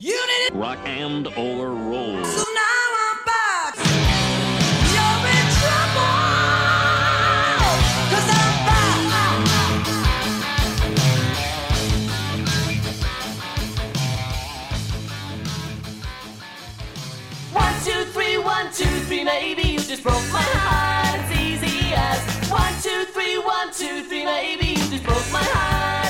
Unity. Rock and or roll. So now I'm back. You're in trouble. Cause I'm back. One, two, three, one, two, three, maybe you just broke my heart. It's easy as one, two, three, one, two, three, maybe you just broke my heart.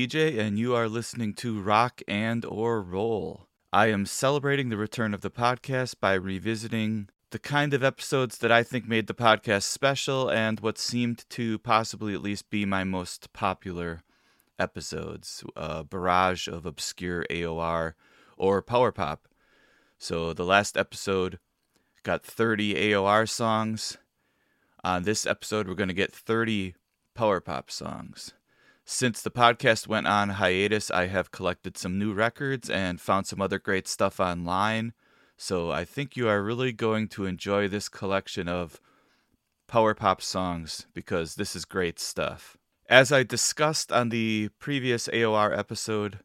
BJ and you are listening to Rock and or Roll. I am celebrating the return of the podcast by revisiting the kind of episodes that I think made the podcast special and what seemed to possibly at least be my most popular episodes, a barrage of obscure AOR or power pop. So the last episode got 30 AOR songs. On this episode, we're going to get 30 power pop songs. Since the podcast went on hiatus, I have collected some new records and found some other great stuff online. So I think you are really going to enjoy this collection of power pop songs because this is great stuff. As I discussed on the previous AOR episode,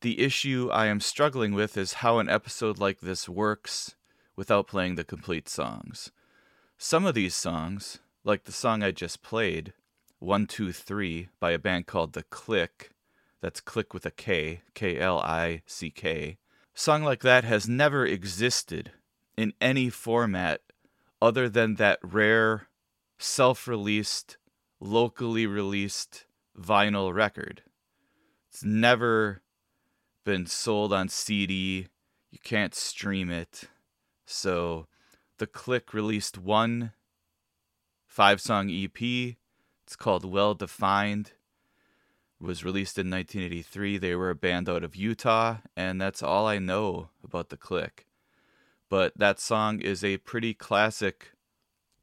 the issue I am struggling with is how an episode like this works without playing the complete songs. Some of these songs, like the song I just played, 123 by a band called The Click, that's Click with a K, K L I C K. Song like that has never existed in any format other than that rare self released, locally released vinyl record. It's never been sold on CD. You can't stream it. So the Click released one five song EP. It's called Well Defined. Was released in 1983. They were a band out of Utah, and that's all I know about the Click. But that song is a pretty classic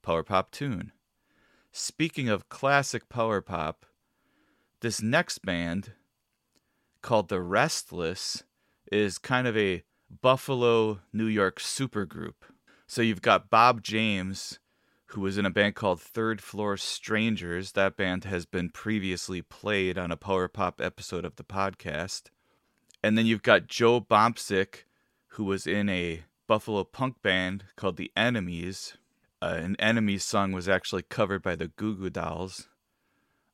power pop tune. Speaking of classic power pop, this next band called The Restless is kind of a Buffalo, New York supergroup. So you've got Bob James, who was in a band called Third Floor Strangers. That band has been previously played on a power pop episode of the podcast. And then you've got Joe Bompsick, who was in a Buffalo punk band called The Enemies. Uh, an Enemies song was actually covered by the Goo Goo Dolls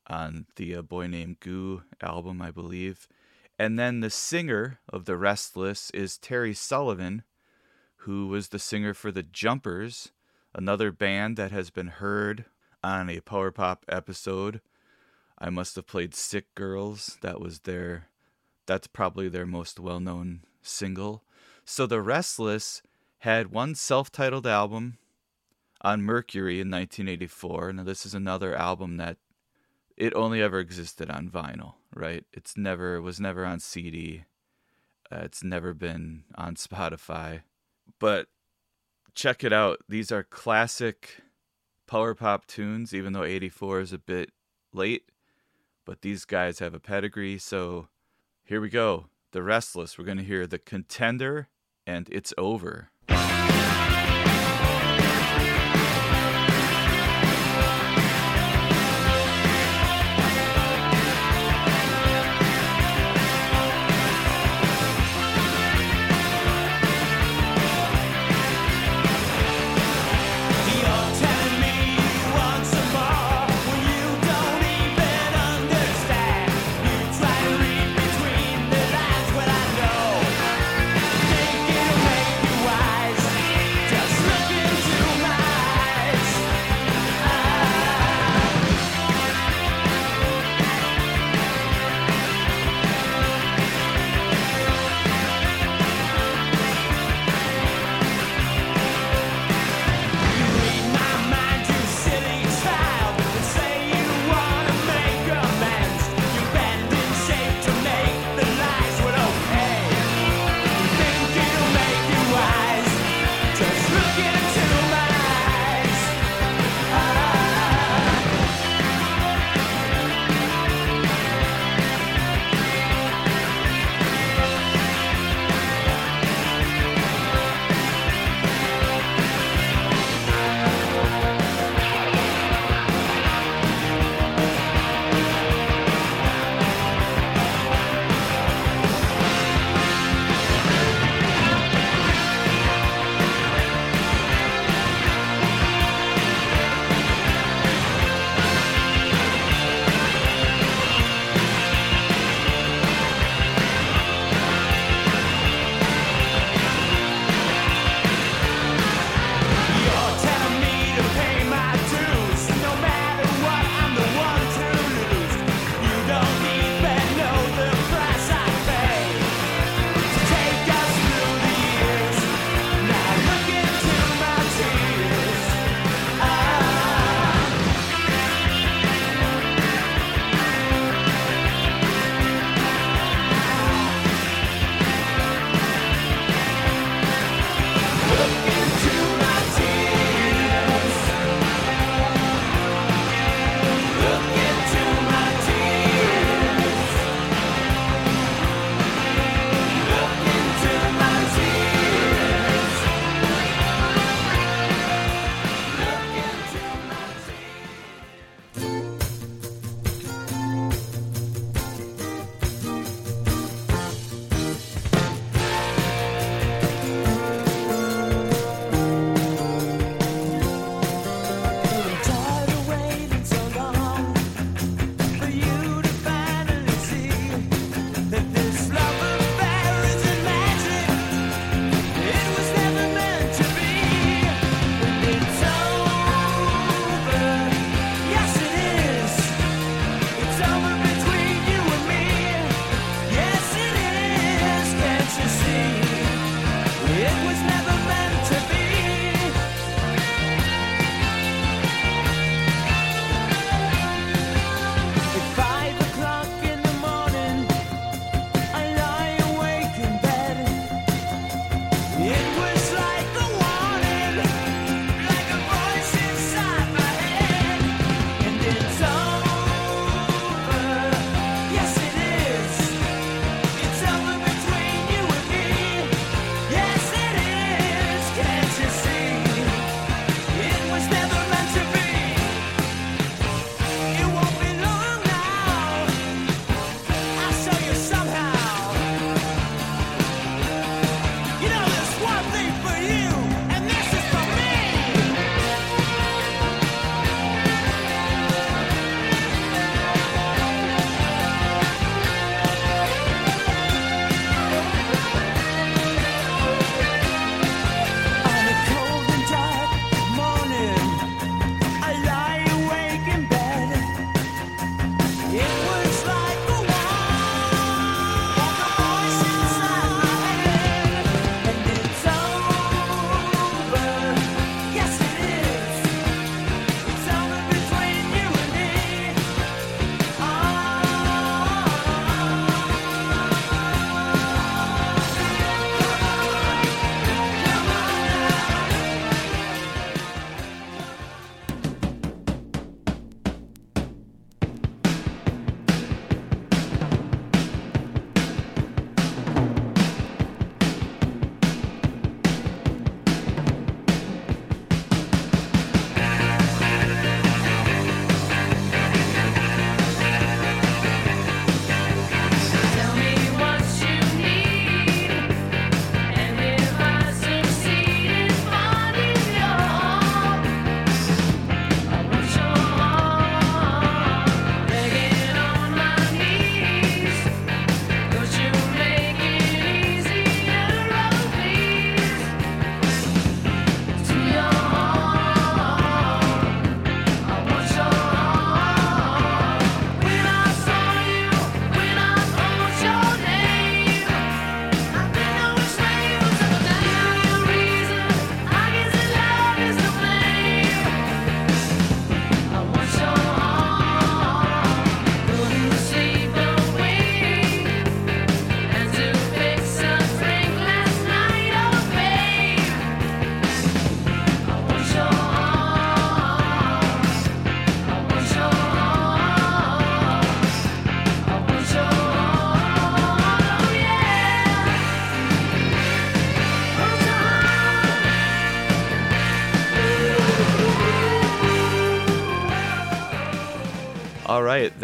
on the uh, Boy Named Goo album, I believe. And then the singer of The Restless is Terry Sullivan, who was the singer for The Jumpers, another band that has been heard on a Power Pop episode. I must have played Sick Girls. That was their that's probably their most well-known single. So The Restless had one self-titled album on Mercury in 1984. Now this is another album that it only ever existed on vinyl, right? It's never it was never on CD. Uh, it's never been on Spotify. But check it out. These are classic power pop tunes even though 84 is a bit late, but these guys have a pedigree, so here we go. The Restless. We're going to hear The Contender and It's Over.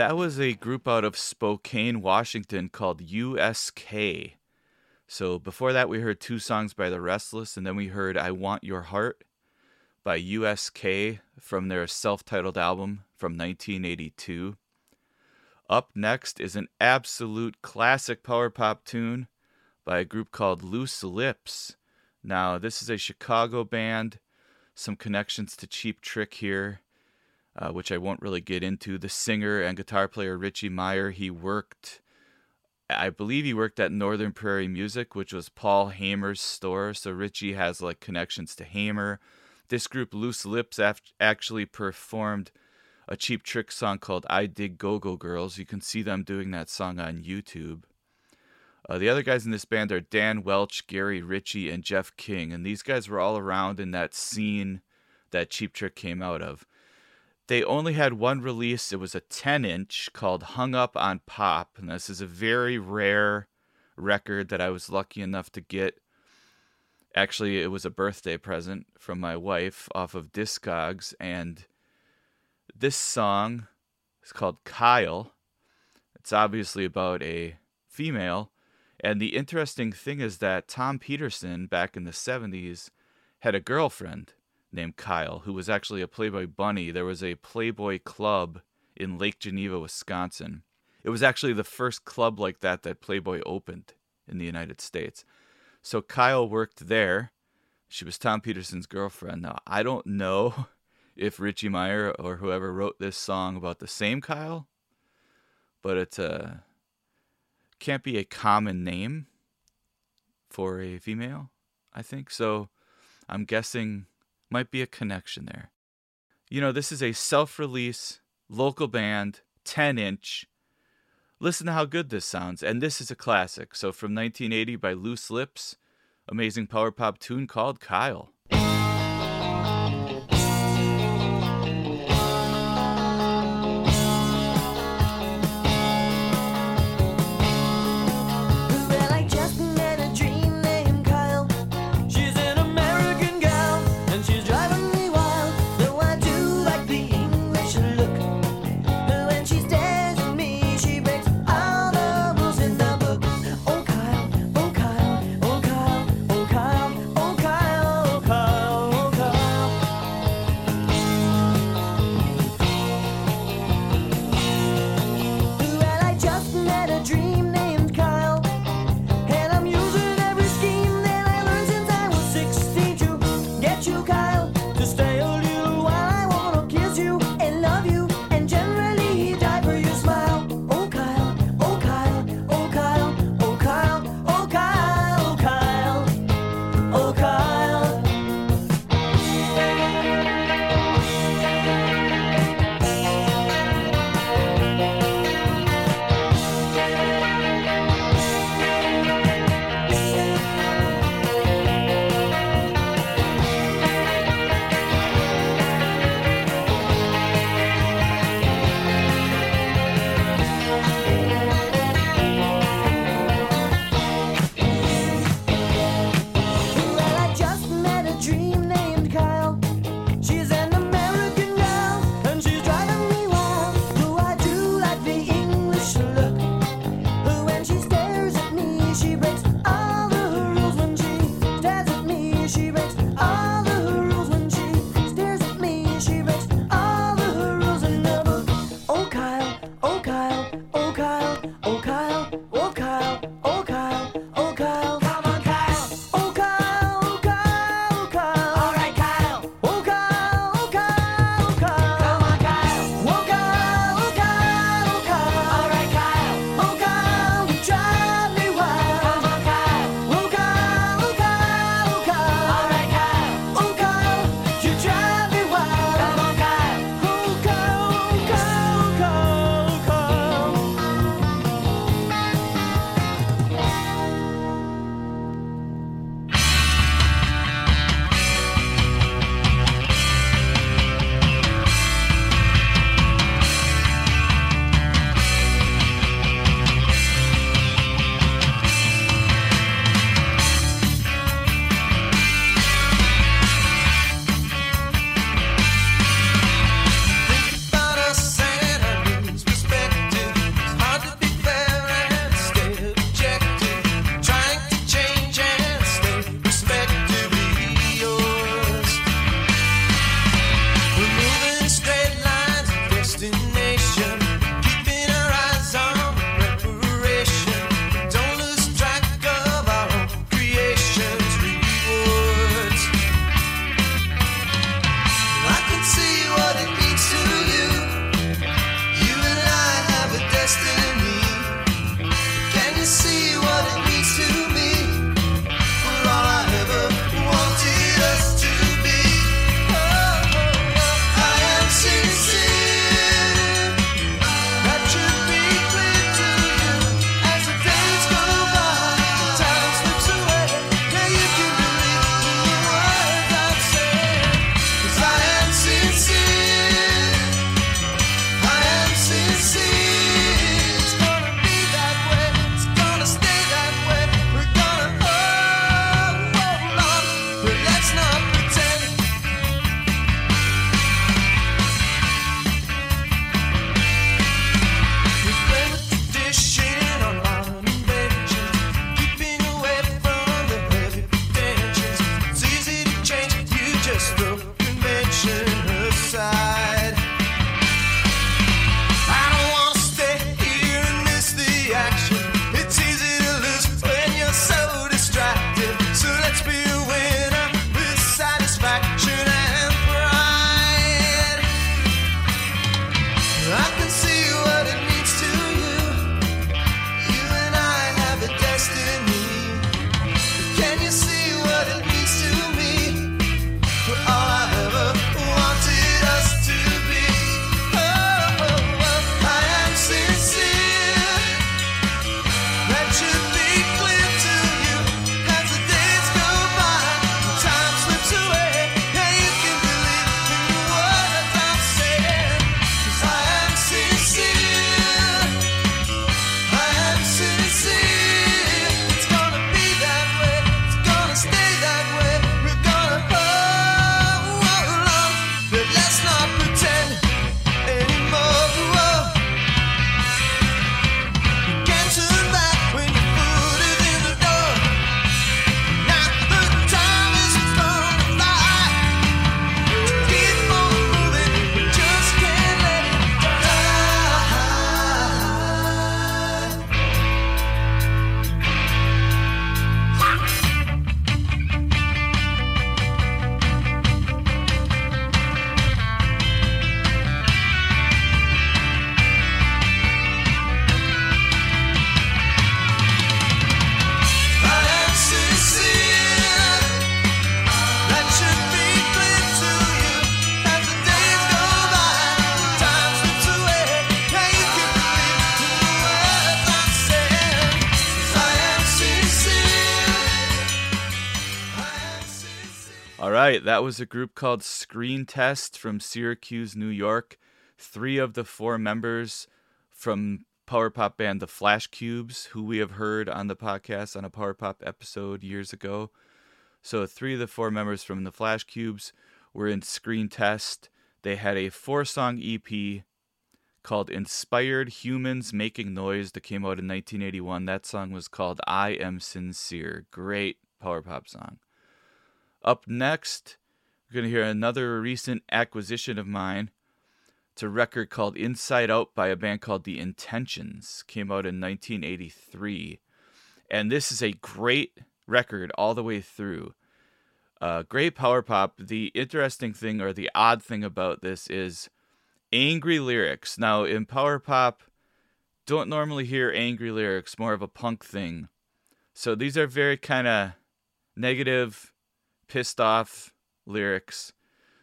That was a group out of Spokane, Washington called USK. So before that, we heard two songs by The Restless, and then we heard I Want Your Heart by USK from their self titled album from 1982. Up next is an absolute classic power pop tune by a group called Loose Lips. Now, this is a Chicago band, some connections to Cheap Trick here uh, which I won't really get into. The singer and guitar player Richie Meyer, he worked, I believe he worked at Northern Prairie Music, which was Paul Hamer's store. So Richie has like connections to Hamer. This group, Loose Lips, af- actually performed a Cheap Trick song called I Dig Go Go Girls. You can see them doing that song on YouTube. Uh, the other guys in this band are Dan Welch, Gary Ritchie, and Jeff King. And these guys were all around in that scene that Cheap Trick came out of. They only had one release. It was a 10 inch called Hung Up on Pop. And this is a very rare record that I was lucky enough to get. Actually, it was a birthday present from my wife off of Discogs. And this song is called Kyle. It's obviously about a female. And the interesting thing is that Tom Petersson, back in the 70s, had a girlfriend named Kyle, who was actually a Playboy bunny. There was a Playboy club in Lake Geneva, Wisconsin. It was actually the first club like that that Playboy opened in the United States. So Kyle worked there. She was Tom Petersson's girlfriend. Now, I don't know if Richie Meyer or whoever wrote this song about the same Kyle, but it a can't be a common name for a female, I think. So I'm guessing might be a connection there. You know, this is a self release, local band, 10 inch. Listen to how good this sounds. And this is a classic. So from 1980 by Loose Lips, amazing power pop tune called Kyle. Right, that was a group called Screen Test from Syracuse, New York. Three of the four members from power pop band The Flash Cubes, who we have heard on the podcast on a power pop episode years ago. So, three of the four members from The Flash Cubes were in Screen Test. They had a four song EP called Inspired Humans Making Noise that came out in 1981. That song was called I Am Sincere. Great power pop song. Up next, we're going to hear another recent acquisition of mine. It's a record called Inside Out by a band called The Intentions. Came out in 1983. And this is a great record all the way through. Uh, great power pop. The interesting thing or the odd thing about this is angry lyrics. Now, in power pop, don't normally hear angry lyrics, more of a punk thing. So these are very kind of negative, pissed off lyrics.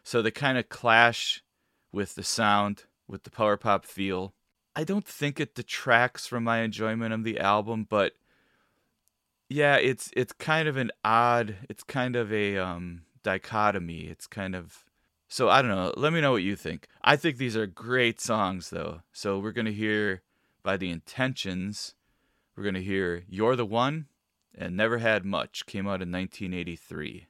So they kind of clash with the sound, with the power pop feel. I don't think it detracts from my enjoyment of the album, but yeah, it's it's kind of an odd, it's kind of a um dichotomy. It's kind of so I don't know. Let me know what you think. I think these are great songs though. So we're going to hear by the intentions. We're going to hear You're the One and Never Had Much came out in 1983.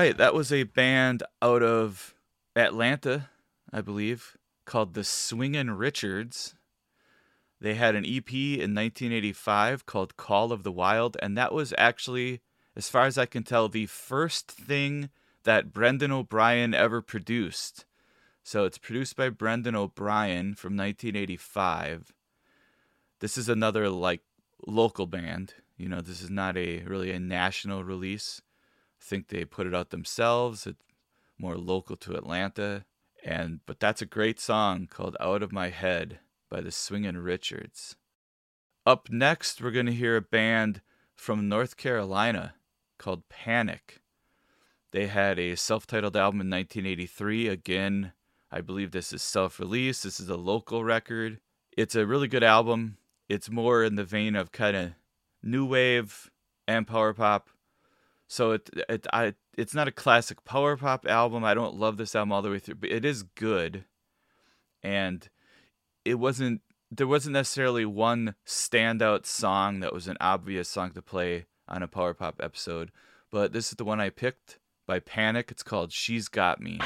Right, that was a band out of Atlanta, I believe, called the Swingin' Richards. They had an EP in 1985 called Call of the Wild, and that was actually, as far as I can tell, the first thing that Brendan O'Brien ever produced. So it's produced by Brendan O'Brien from 1985. This is another like local band. You know, this is not a really a national release. Think they put it out themselves. It's more local to Atlanta. And but that's a great song called Out of My Head by the Swingin' Richards. Up next, we're going to hear a band from North Carolina called Panic. They had a self titled album in 1983. Again, I believe this is self released. This is a local record. It's a really good album. It's more in the vein of kind of new wave and power pop. So it, it I it's not a classic power pop album. I don't love this album all the way through, but it is good. And it wasn't there wasn't necessarily one standout song that was an obvious song to play on a power pop episode, but this is the one I picked by Panic. It's called She's Got Me.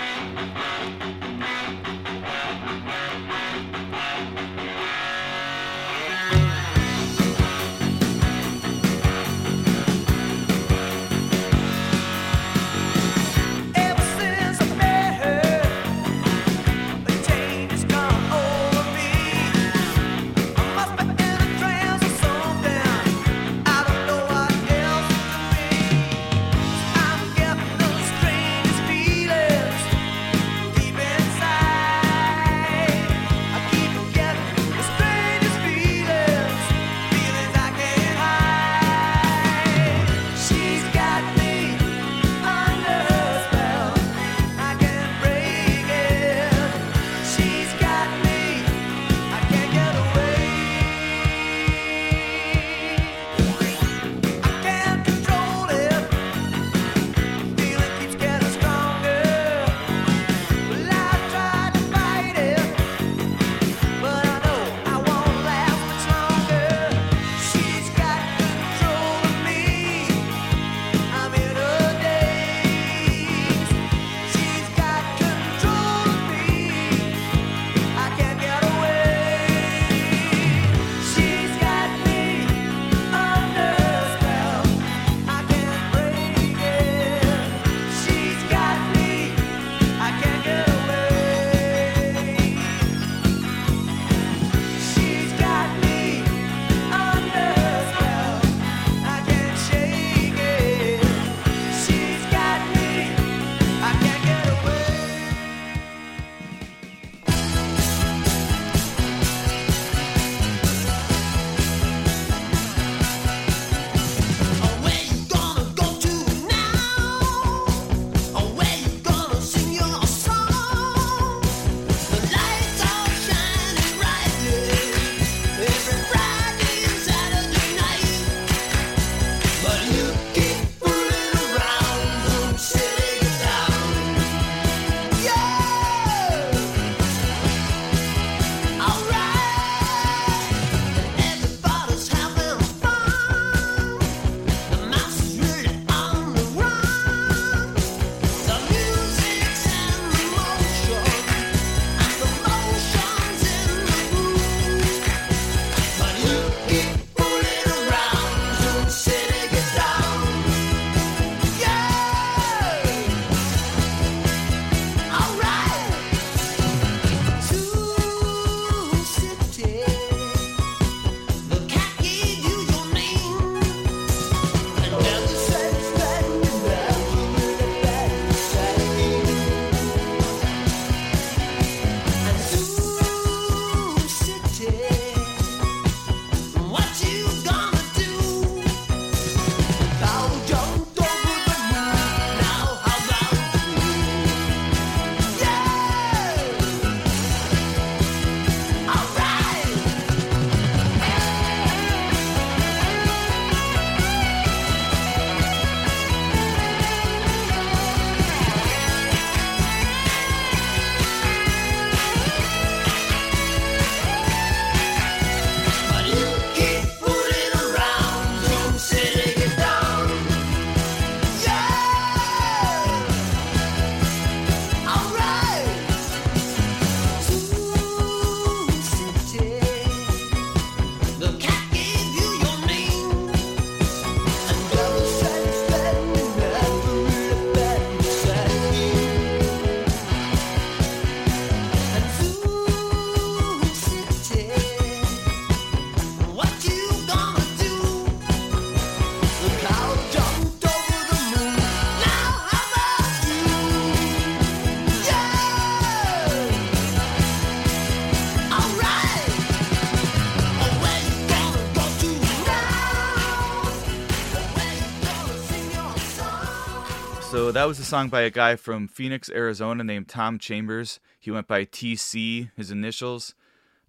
That was a song by a guy from Phoenix, Arizona named Tom Chambers. He went by TC, his initials.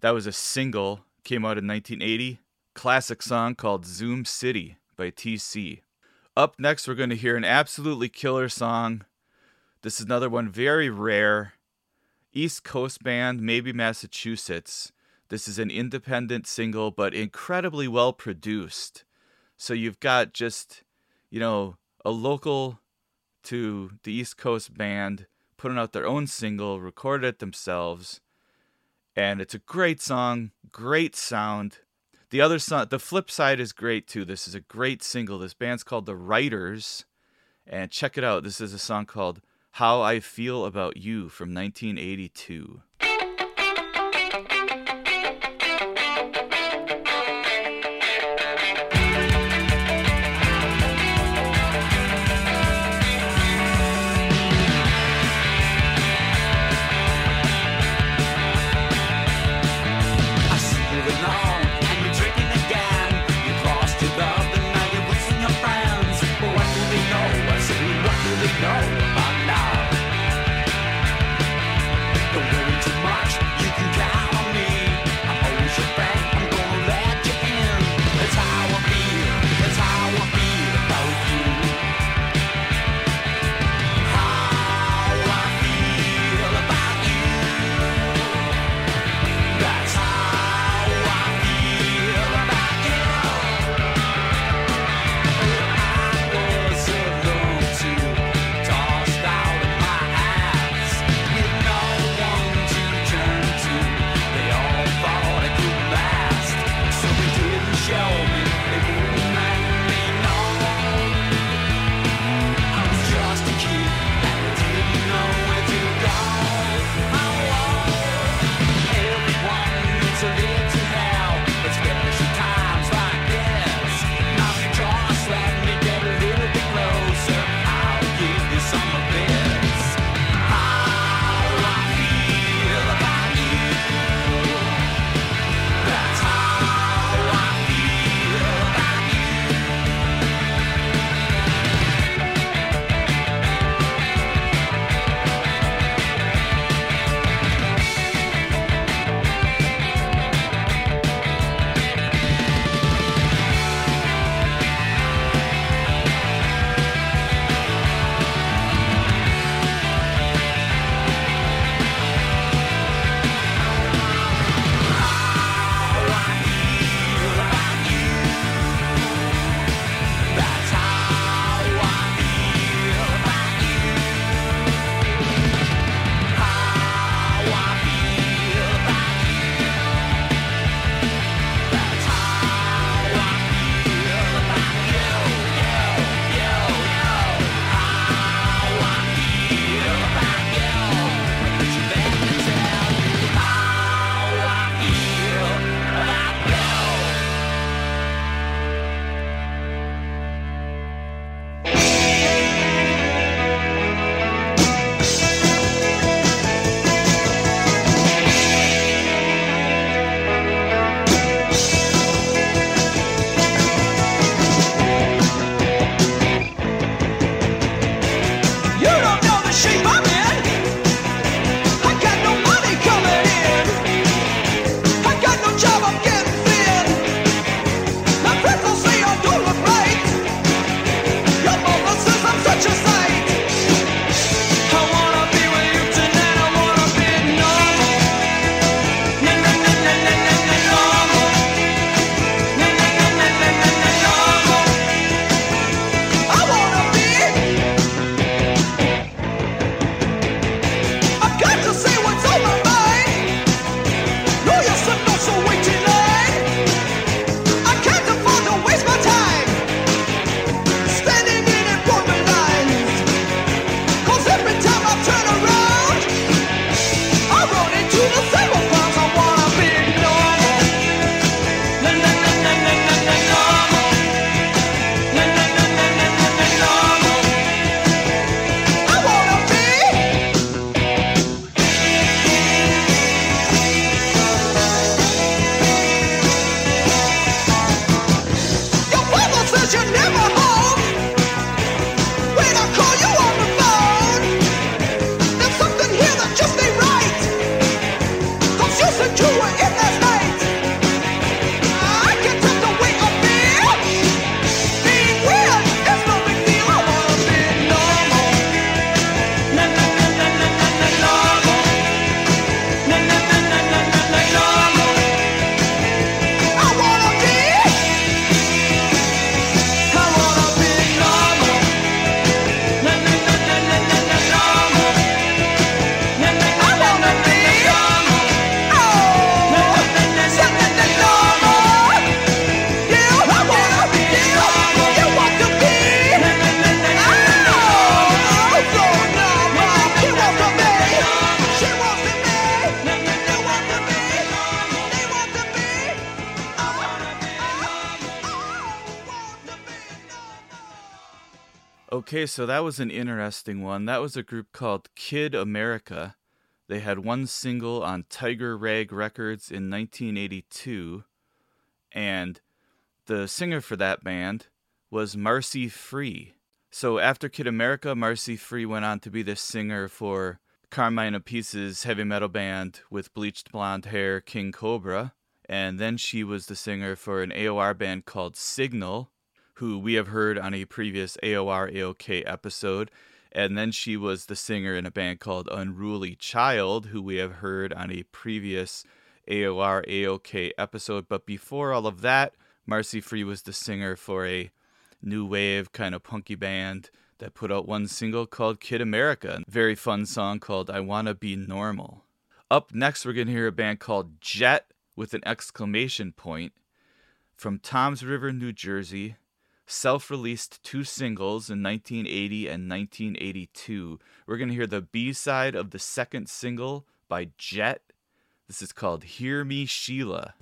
That was a single, came out in 1980. Classic song called Zoom City by TC. Up next, we're going to hear an absolutely killer song. This is another one very rare. East Coast band, maybe Massachusetts. This is an independent single, but incredibly well produced. So you've got just, you know, a local to the East Coast band putting out their own single, recorded it themselves, and it's a great song, great sound. The other song, the flip side is great too. This is a great single. This band's called The Writers, and check it out. This is a song called How I Feel About You from 1982. Okay, so that was an interesting one. That was a group called Kid America. They had one single on Tiger Rag Records in 1982, and the singer for that band was Marcie Free. So after Kid America, Marcie Free went on to be the singer for Carmine Appice's heavy metal band with bleached blonde hair, King Cobra. And then she was the singer for an AOR band called Signal, who we have heard on a previous AOR AOK episode. And then she was the singer in a band called Unruly Child, who we have heard on a previous AOR AOK episode. But before all of that, Marcie Free was the singer for a new wave kind of punky band that put out one single called Kid America. A very fun song called I Wanna Be Normal. Up next, we're going to hear a band called Jet with an exclamation point from Toms River, New Jersey. Self released two singles in 1980 and 1982. We're going to hear the B side of the second single by Jet. This is called Hear Me Sheila.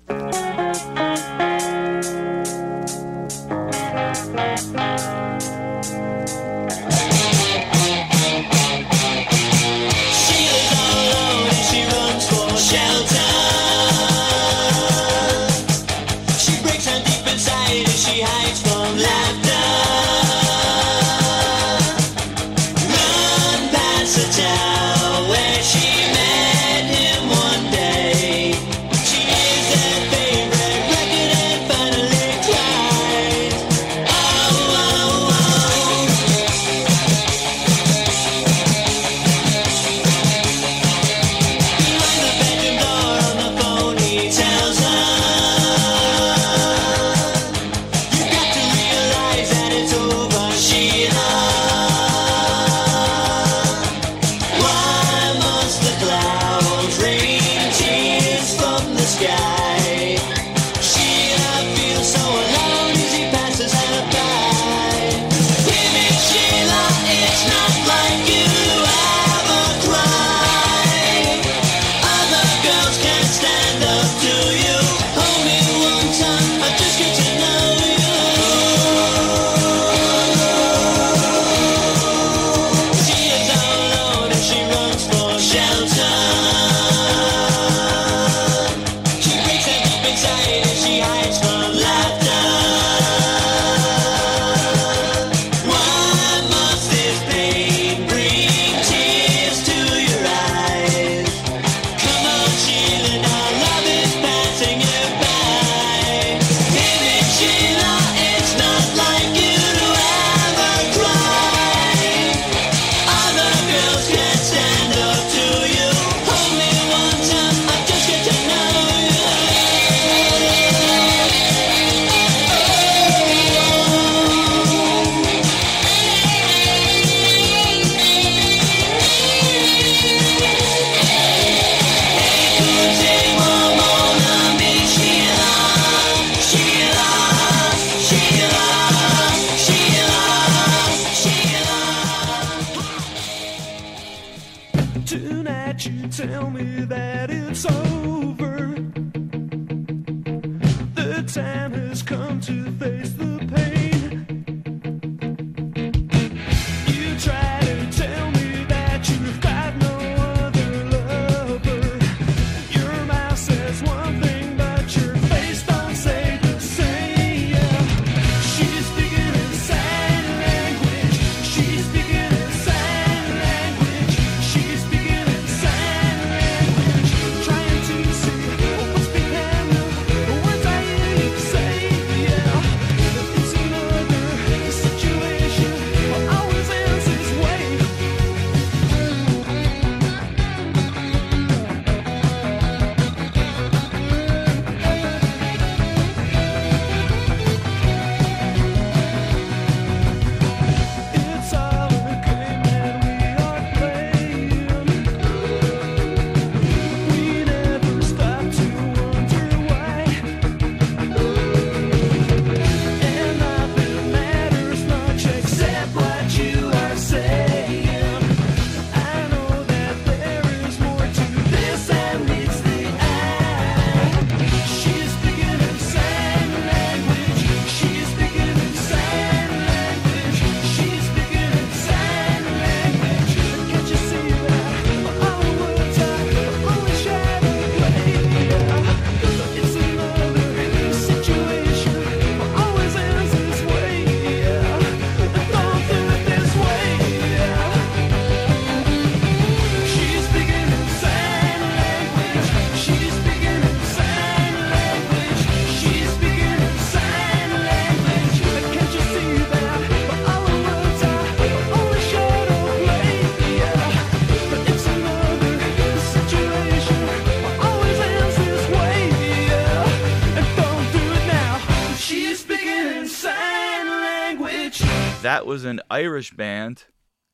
That was an Irish band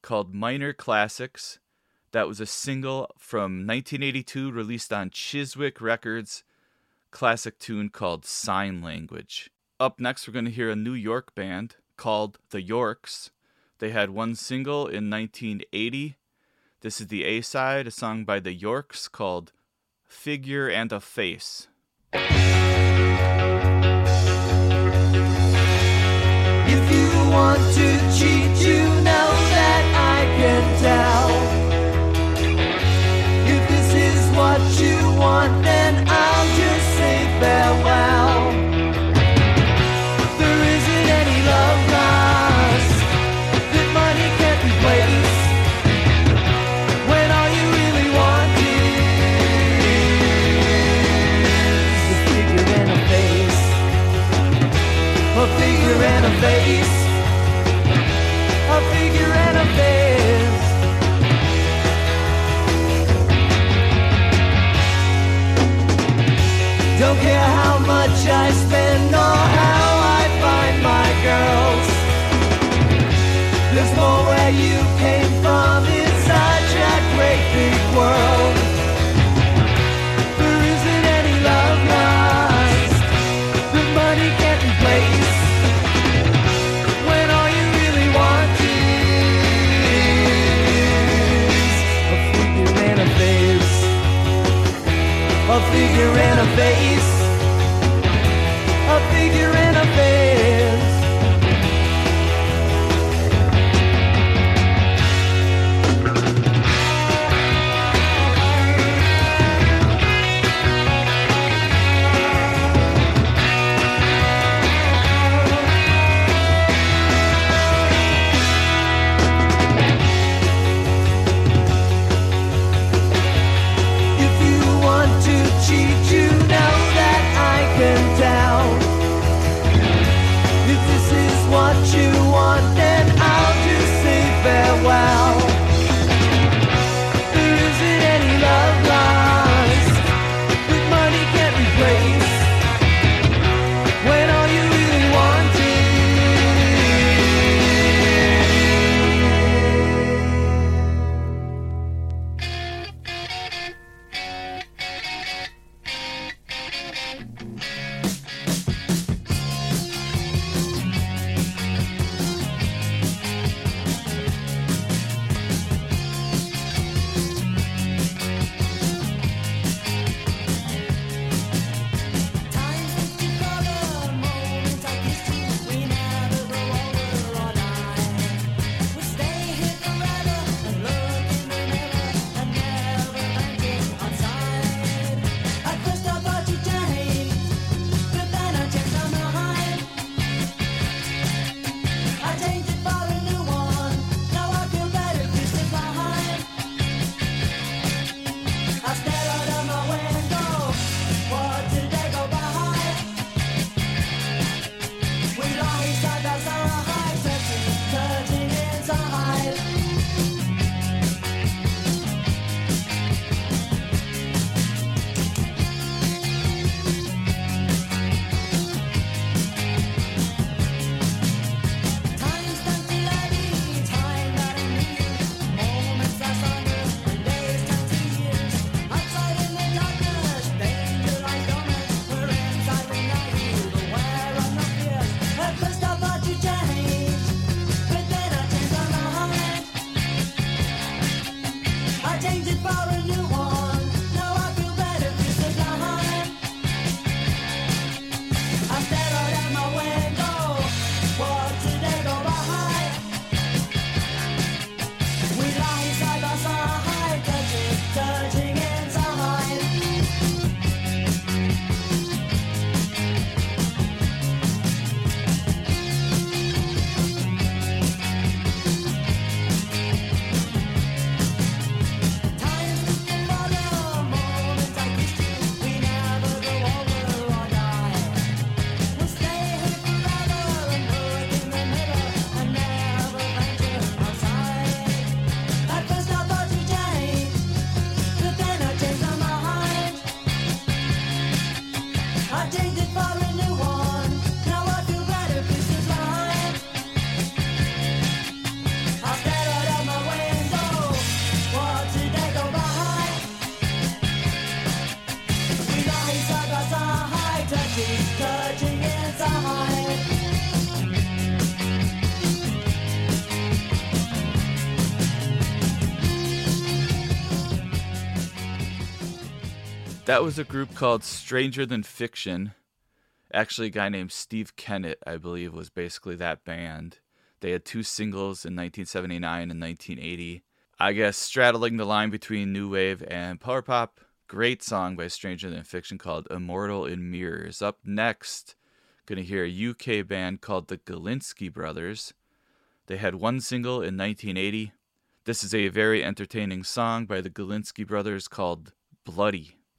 called Minor Classics. That was a single from 1982 released on Chiswick Records, classic tune called Sign Language. Up next, we're going to hear a New York band called The Yorks. They had one single in 1980. This is the A side, a song by The Yorks called Figure and a Face. Want to cheat, you know that I can tell. If this is what you want, then I'll just say farewell. There isn't any love lost that money can't replace. When all you really want is a figure a face. A figure and a face. Much I spend or how I find my girls. There's more where you came from in such a great big world. There isn't any love lost money can't replace. When all you really want is a figure a face, a figure and a face, That was a group called Stranger Than Fiction. Actually, a guy named Steve Kennett, I believe, was basically that band. They had two singles in 1979 and 1980. I guess straddling the line between new wave and power pop. Great song by Stranger Than Fiction called Immortal in Mirrors. Up next, going to hear a UK band called the Galinsky Brothers. They had one single in 1980. This is a very entertaining song by the Galinsky Brothers called Bloody.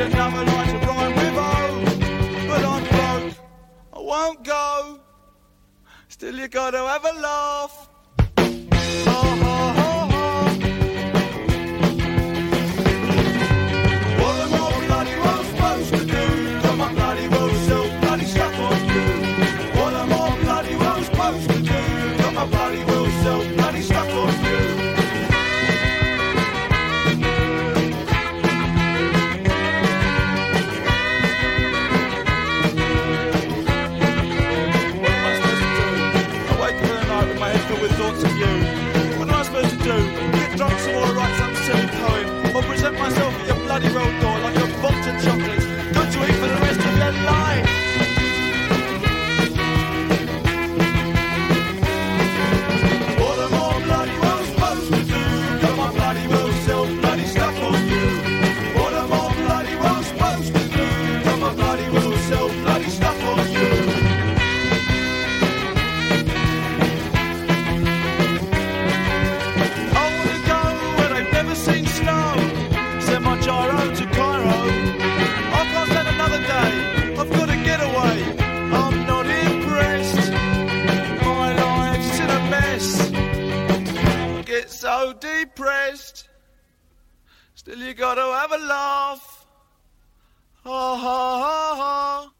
another to rhyme with O, but I'm broke. I won't go. Still, you gotta have a laugh. you gotta have a laugh. Ha ha ha ha.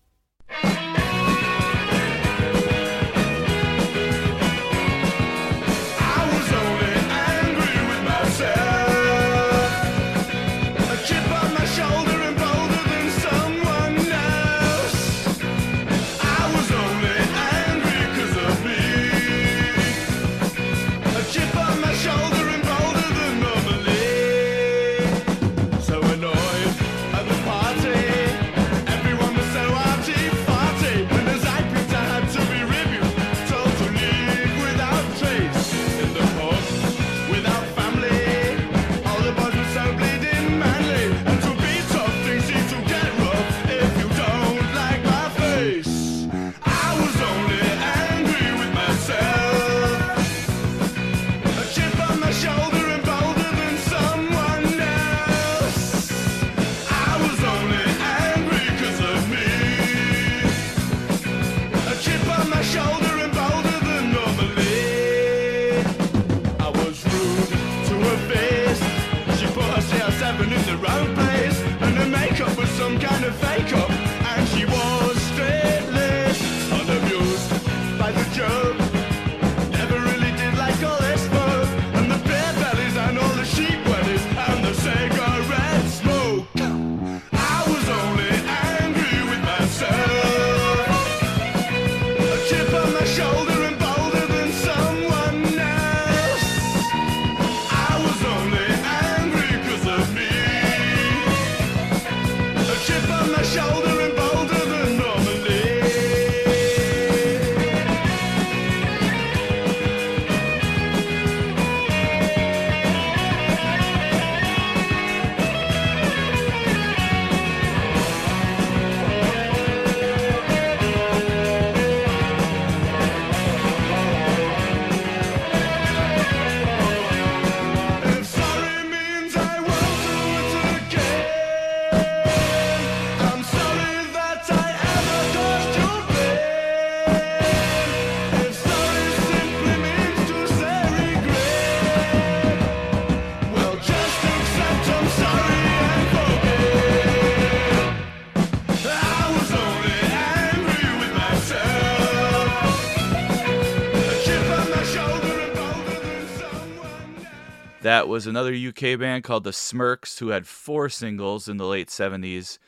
That was another UK band called the Smirks, who had four singles in the late 70s.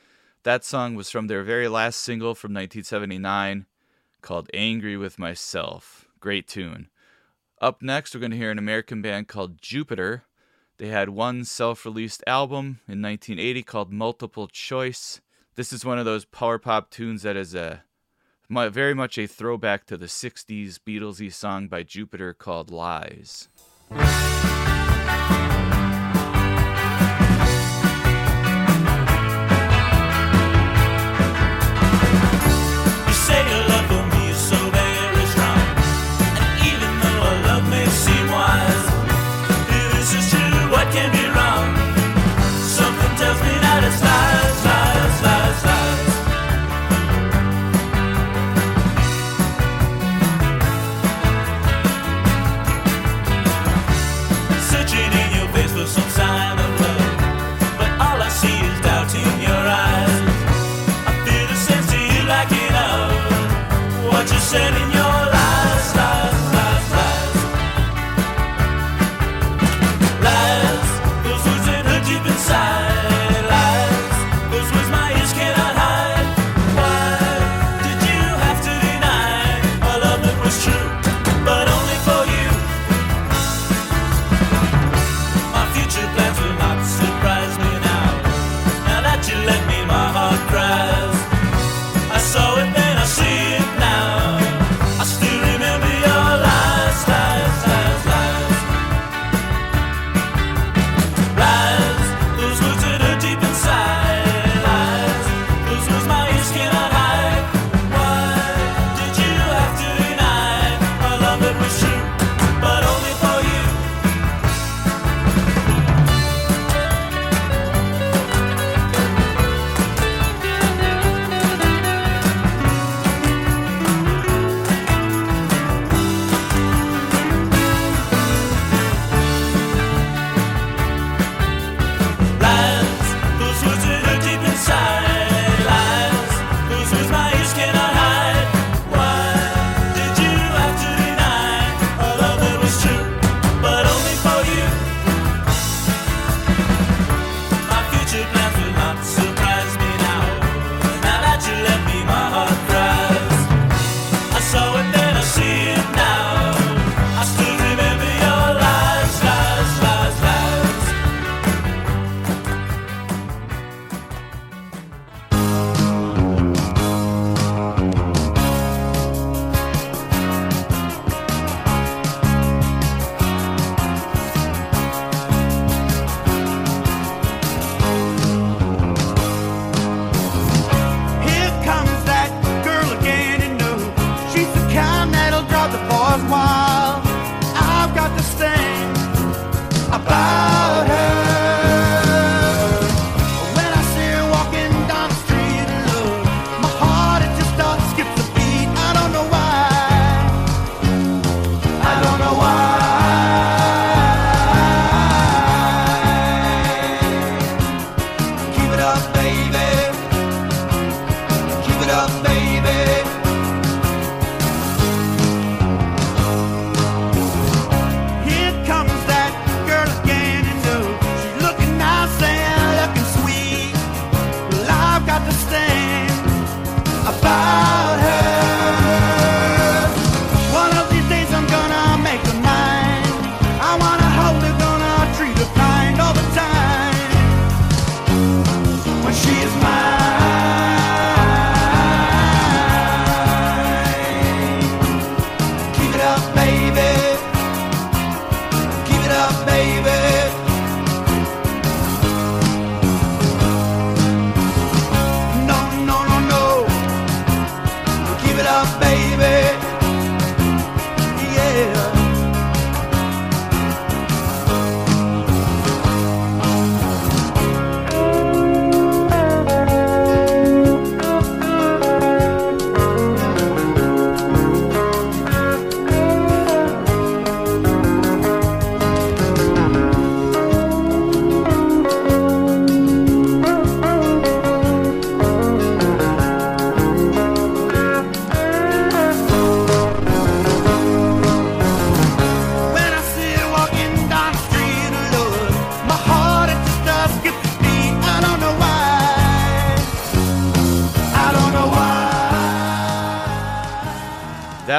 That song was from their very last single from 1979 called Angry with Myself. Great tune. Up next, we're going to hear an American band called Jupiter. They had one self released album in 1980 called Multiple Choice. This is one of those power pop tunes that is a very much a throwback to the 60s Beatlesy song by Jupiter called Lies.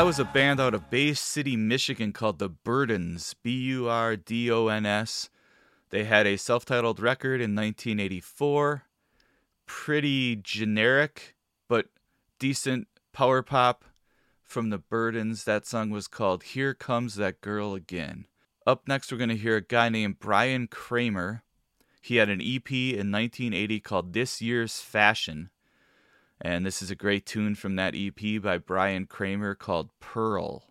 was a band out of Bay City, Michigan called The Burdons, B U R D O N S. They had a self titled record in 1984. Pretty generic, but decent power pop from The Burdons. That song was called Here Comes That Girl Again. Up next, we're going to hear a guy named Brian Kramer. He had an EP in 1980 called This Year's Fashion. And this is a great tune from that EP by Brian Kramer called Pearl.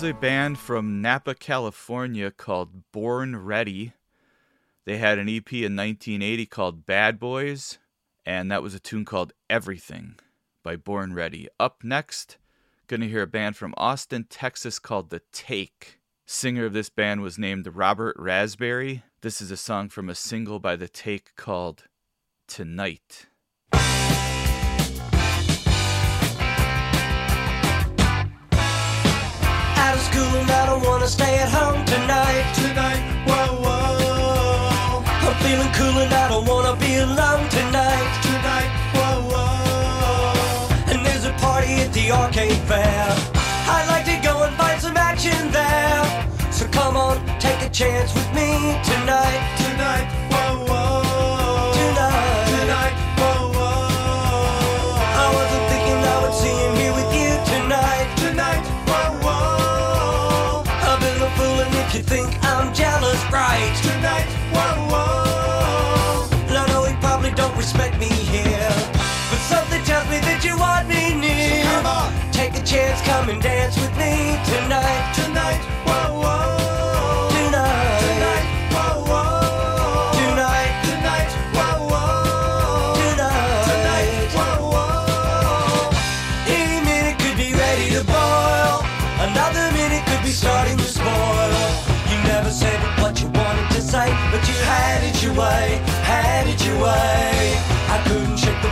was a band from Napa, California called Born Ready. They had an EP in 1980 called Bad Boys, and that was a tune called Everything by Born Ready. Up next, going to hear a band from Austin, Texas called The Take. Singer of this band was named Robert Raspberry. This is a song from a single by The Take called Tonight. gonna stay at home tonight. Tonight, whoa, whoa. I'm feeling cool and I don't wanna be alone tonight. Tonight, whoa, whoa. And there's a party at the arcade fair. I'd like to go and find some action there. So come on, take a chance with me tonight. Tonight. Right? Tonight, whoa, whoa. I know he probably don't respect me here. But something tells me that you want me near. So Come on. Take a chance, come and dance with me tonight. Tonight,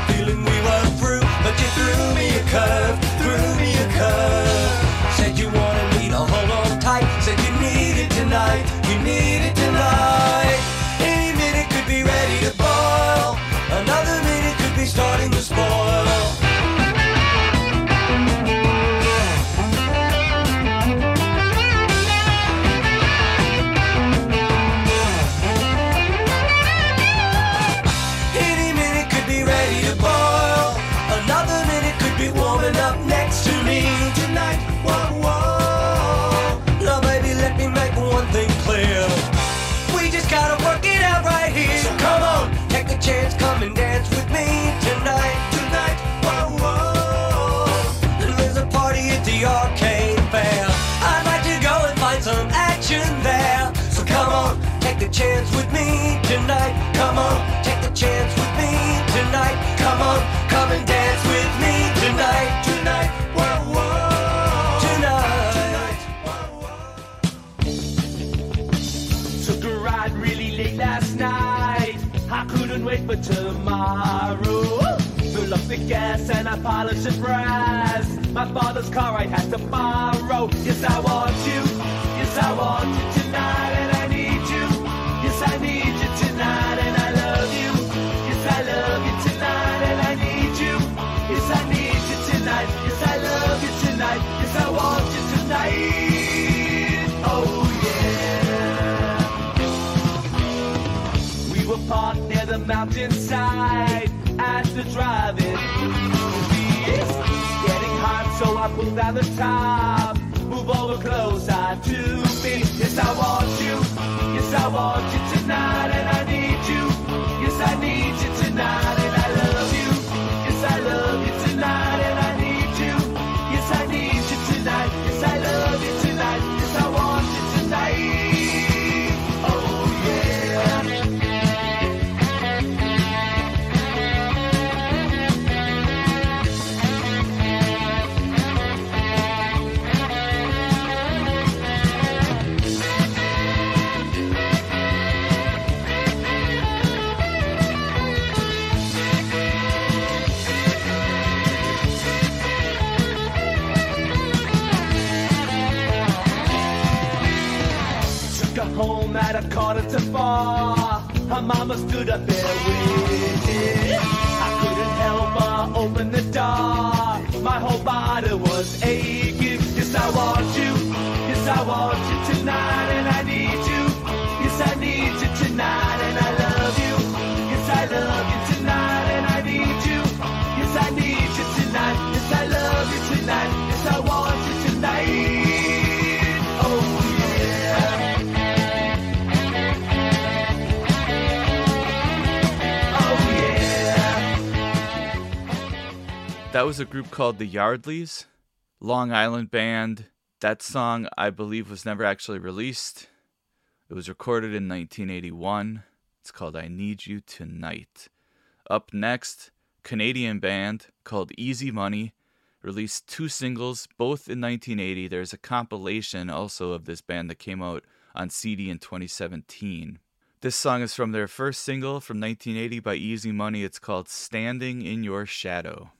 feeling we were through, but you threw me a curve, for tomorrow. Fill up the gas and I polish the brass. My father's car I had to borrow. Yes, I want you. Yes, I want you mountainside at the drive-in movies. Getting hot, so I pulled down the top. Move over closer to me. Yes, I want you. Yes, I want you tonight, and I need you. Yes, I need you tonight, a quarter to four. Her mama stood up there waiting. I couldn't help but open the door. My whole body was aching. Yes, I want you. Yes, I want you tonight, That was a group called the Yardleys, Long Island band. That song, I believe, was never actually released. It was recorded in 1981. It's called I Need You Tonight. Up next, Canadian band called Easy Money released two singles, both in 1980. There's a compilation also of this band that came out on CD in 2017. This song is from their first single from 1980 by Easy Money. It's called Standing in Your Shadow.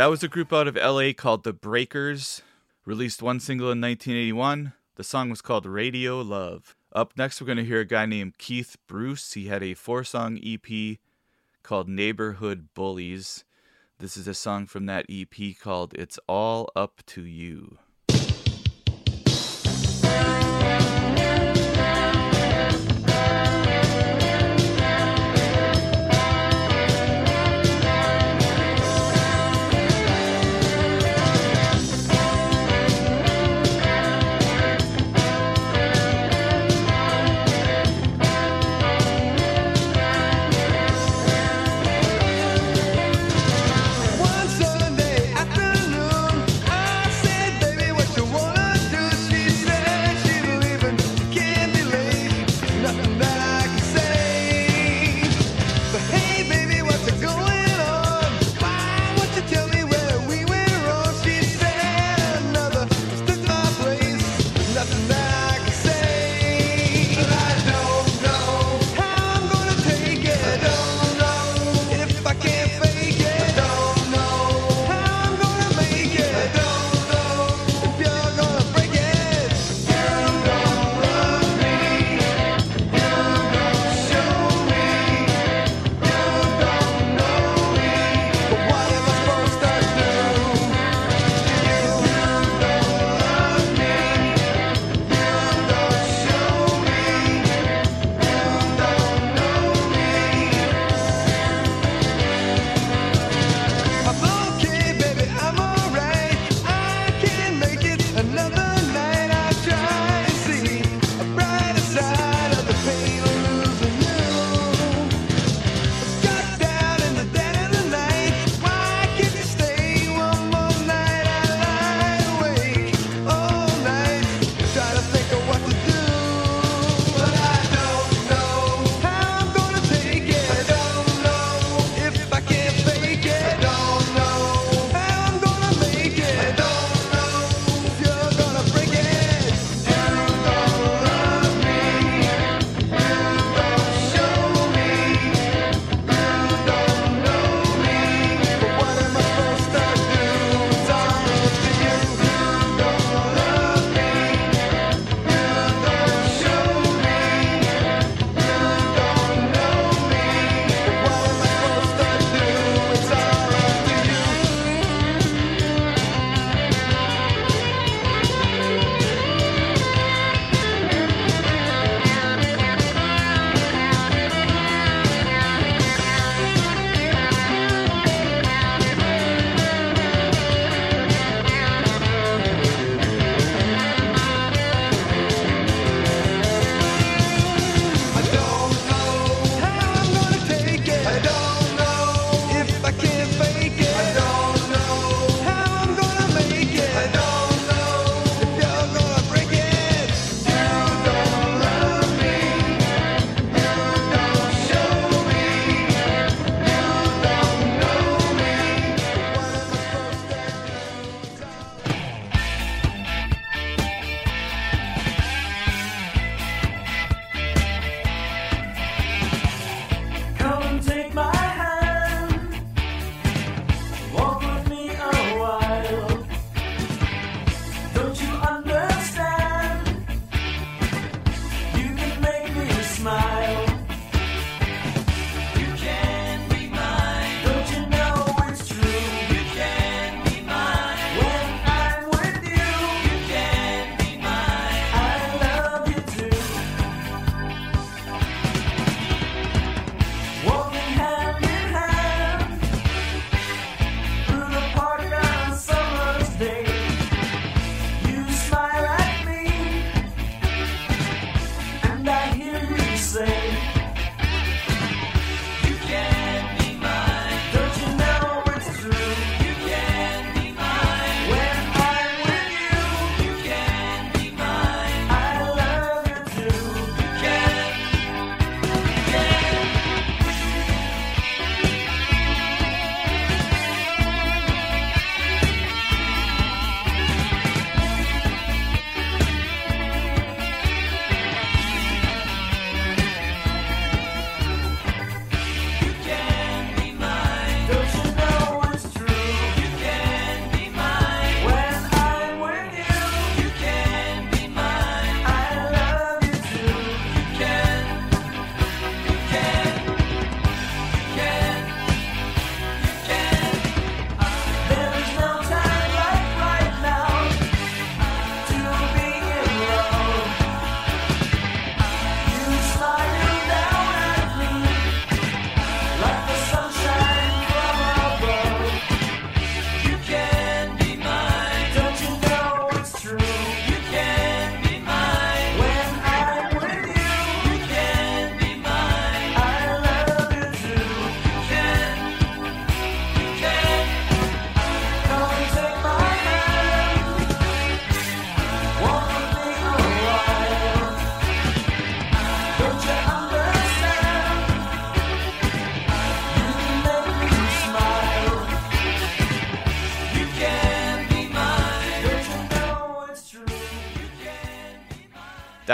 That was a group out of LA called The Breakers, released one single in 1981. The song was called Radio Love. Up next, we're going to hear a guy named Keith Bruce. He had a four song EP called Neighborhood Bullies. This is a song from that EP called It's All Up to You.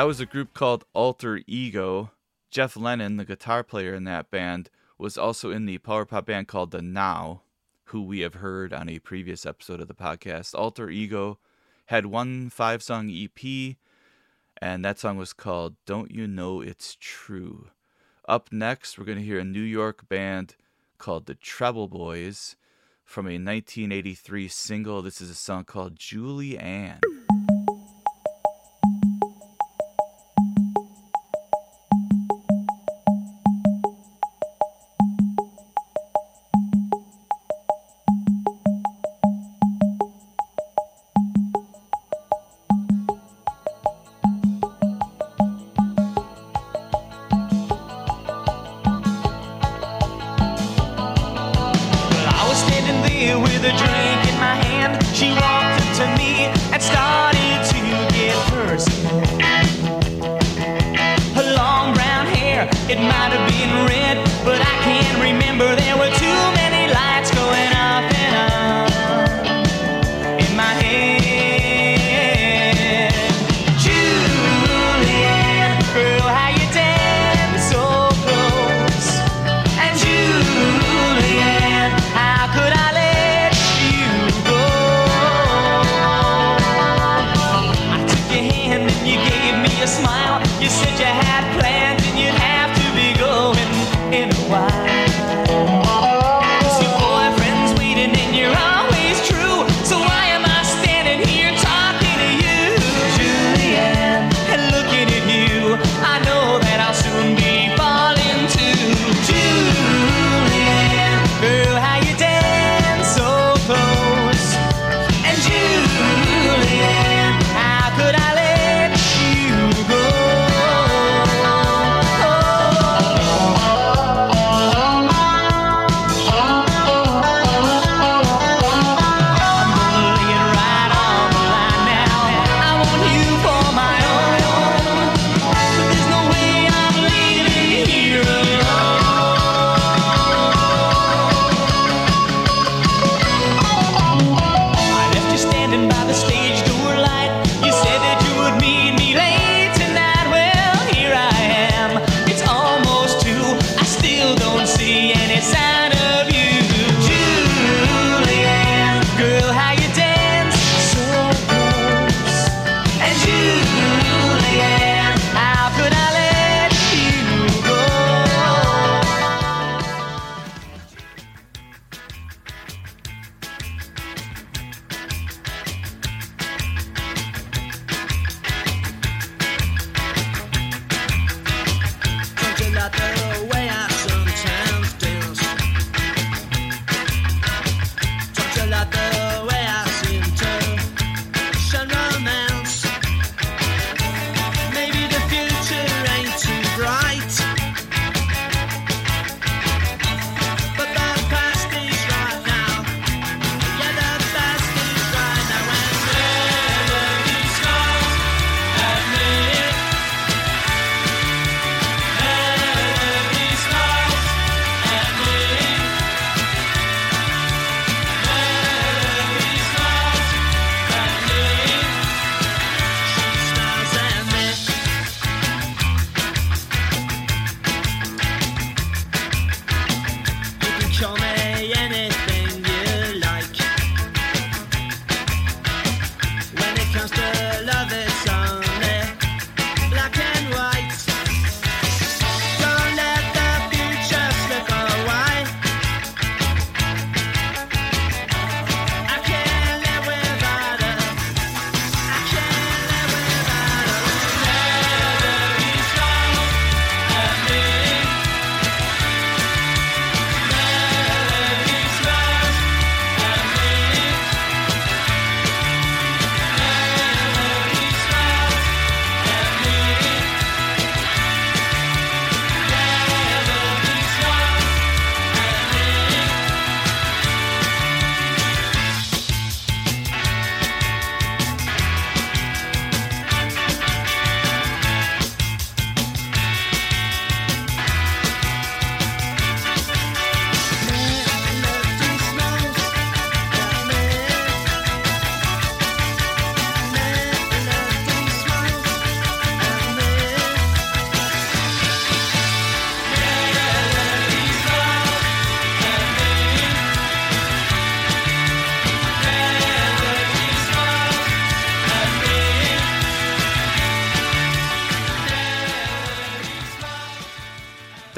Was a group called Alter Ego. Jeff Lennon, the guitar player in that band, was also in the power pop band called The Now, who we have heard on a previous episode of the podcast. Alter Ego had one five song EP, and that song was called Don't You Know It's True. Up next, we're going to hear a New York band called the Treble Boys from a 1983 single. This is a song called Julie Ann.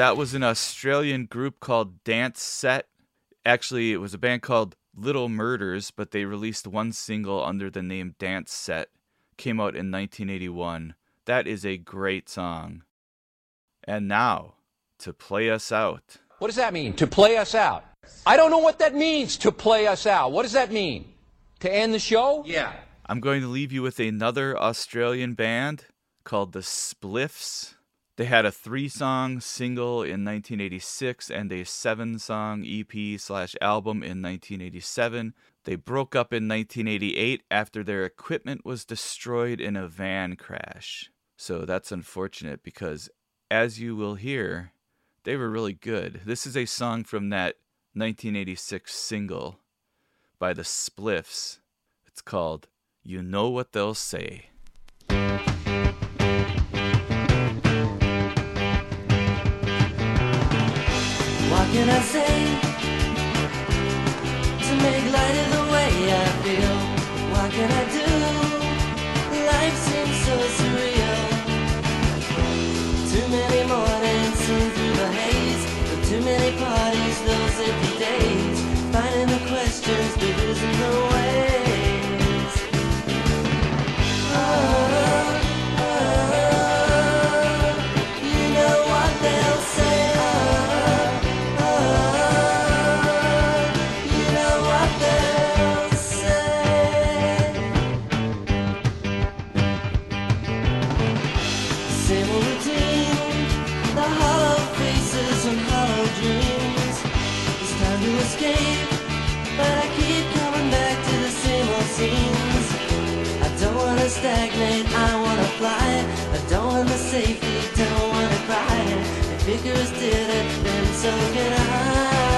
That was an Australian group called Dance Set. Actually, it was a band called Little Murders, but they released one single under the name Dance Set. Came out in 1981. That is a great song. And now, to play us out. What does that mean? To play us out? I don't know what that means, to play us out. What does that mean? To end the show? Yeah. I'm going to leave you with another Australian band called the Spliffs. They had a three song single in 1986 and a seven song EP slash album in 1987. They broke up in 1988 after their equipment was destroyed in a van crash. So that's unfortunate because, as you will hear, they were really good. This is a song from that 1986 single by the Spliffs. It's called You Know What They'll Say. Can I say to make light of the way I feel? What can I do? Life seems so surreal. Too many mornings seen through the haze, but too many parties, those empty days. Finding the questions, the losing the ways. Did it, then so can I.